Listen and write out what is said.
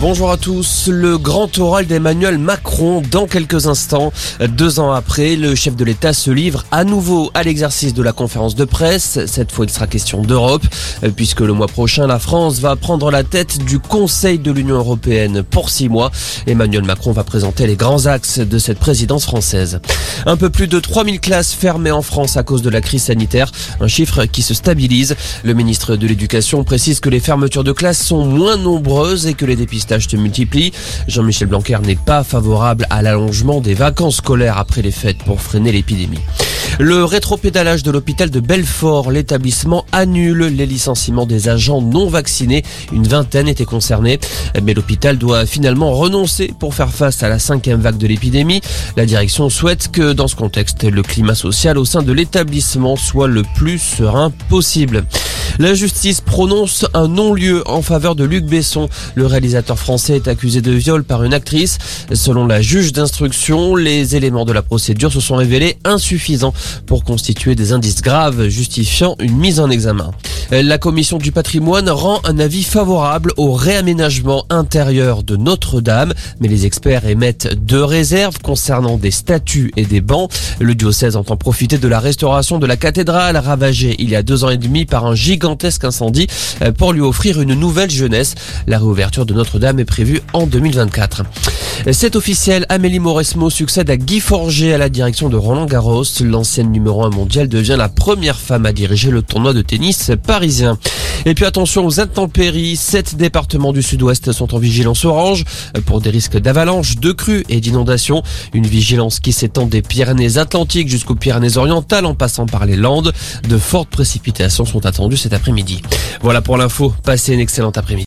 Bonjour à tous. Le grand oral d'Emmanuel Macron dans quelques instants. Deux ans après, le chef de l'État se livre à nouveau à l'exercice de la conférence de presse. Cette fois, il sera question d'Europe, puisque le mois prochain, la France va prendre la tête du Conseil de l'Union européenne pour six mois. Emmanuel Macron va présenter les grands axes de cette présidence française. Un peu plus de 3000 classes fermées en France à cause de la crise sanitaire, un chiffre qui se stabilise. Le ministre de l'Éducation précise que les fermetures de classes sont moins nombreuses et que les dépistages se multiplient. Jean-Michel Blanquer n'est pas favorable à l'allongement des vacances scolaires après les fêtes pour freiner l'épidémie. Le rétropédalage de l'hôpital de Belfort, l'établissement annule les licenciements des agents non vaccinés. Une vingtaine étaient concernés, mais l'hôpital doit finalement renoncer pour faire face à la cinquième vague de l'épidémie. La direction souhaite que dans ce contexte, le climat social au sein de l'établissement soit le plus serein possible. La justice prononce un non-lieu en faveur de Luc Besson. Le réalisateur français est accusé de viol par une actrice. Selon la juge d'instruction, les éléments de la procédure se sont révélés insuffisants pour constituer des indices graves justifiant une mise en examen. La commission du patrimoine rend un avis favorable au réaménagement intérieur de Notre-Dame, mais les experts émettent deux réserves concernant des statues et des bancs. Le diocèse entend profiter de la restauration de la cathédrale ravagée il y a deux ans et demi par un gigantesque incendie pour lui offrir une nouvelle jeunesse. La réouverture de Notre-Dame est prévue en 2024. C'est officiel, Amélie Mauresmo succède à Guy Forger à la direction de Roland Garros. L'ancienne numéro 1 mondiale devient la première femme à diriger le tournoi de tennis parisien. Et puis attention aux intempéries, sept départements du sud-ouest sont en vigilance orange pour des risques d'avalanche, de crues et d'inondations. Une vigilance qui s'étend des Pyrénées-Atlantiques jusqu'aux Pyrénées-Orientales en passant par les Landes. De fortes précipitations sont attendues cet après-midi. Voilà pour l'info, passez une excellente après-midi.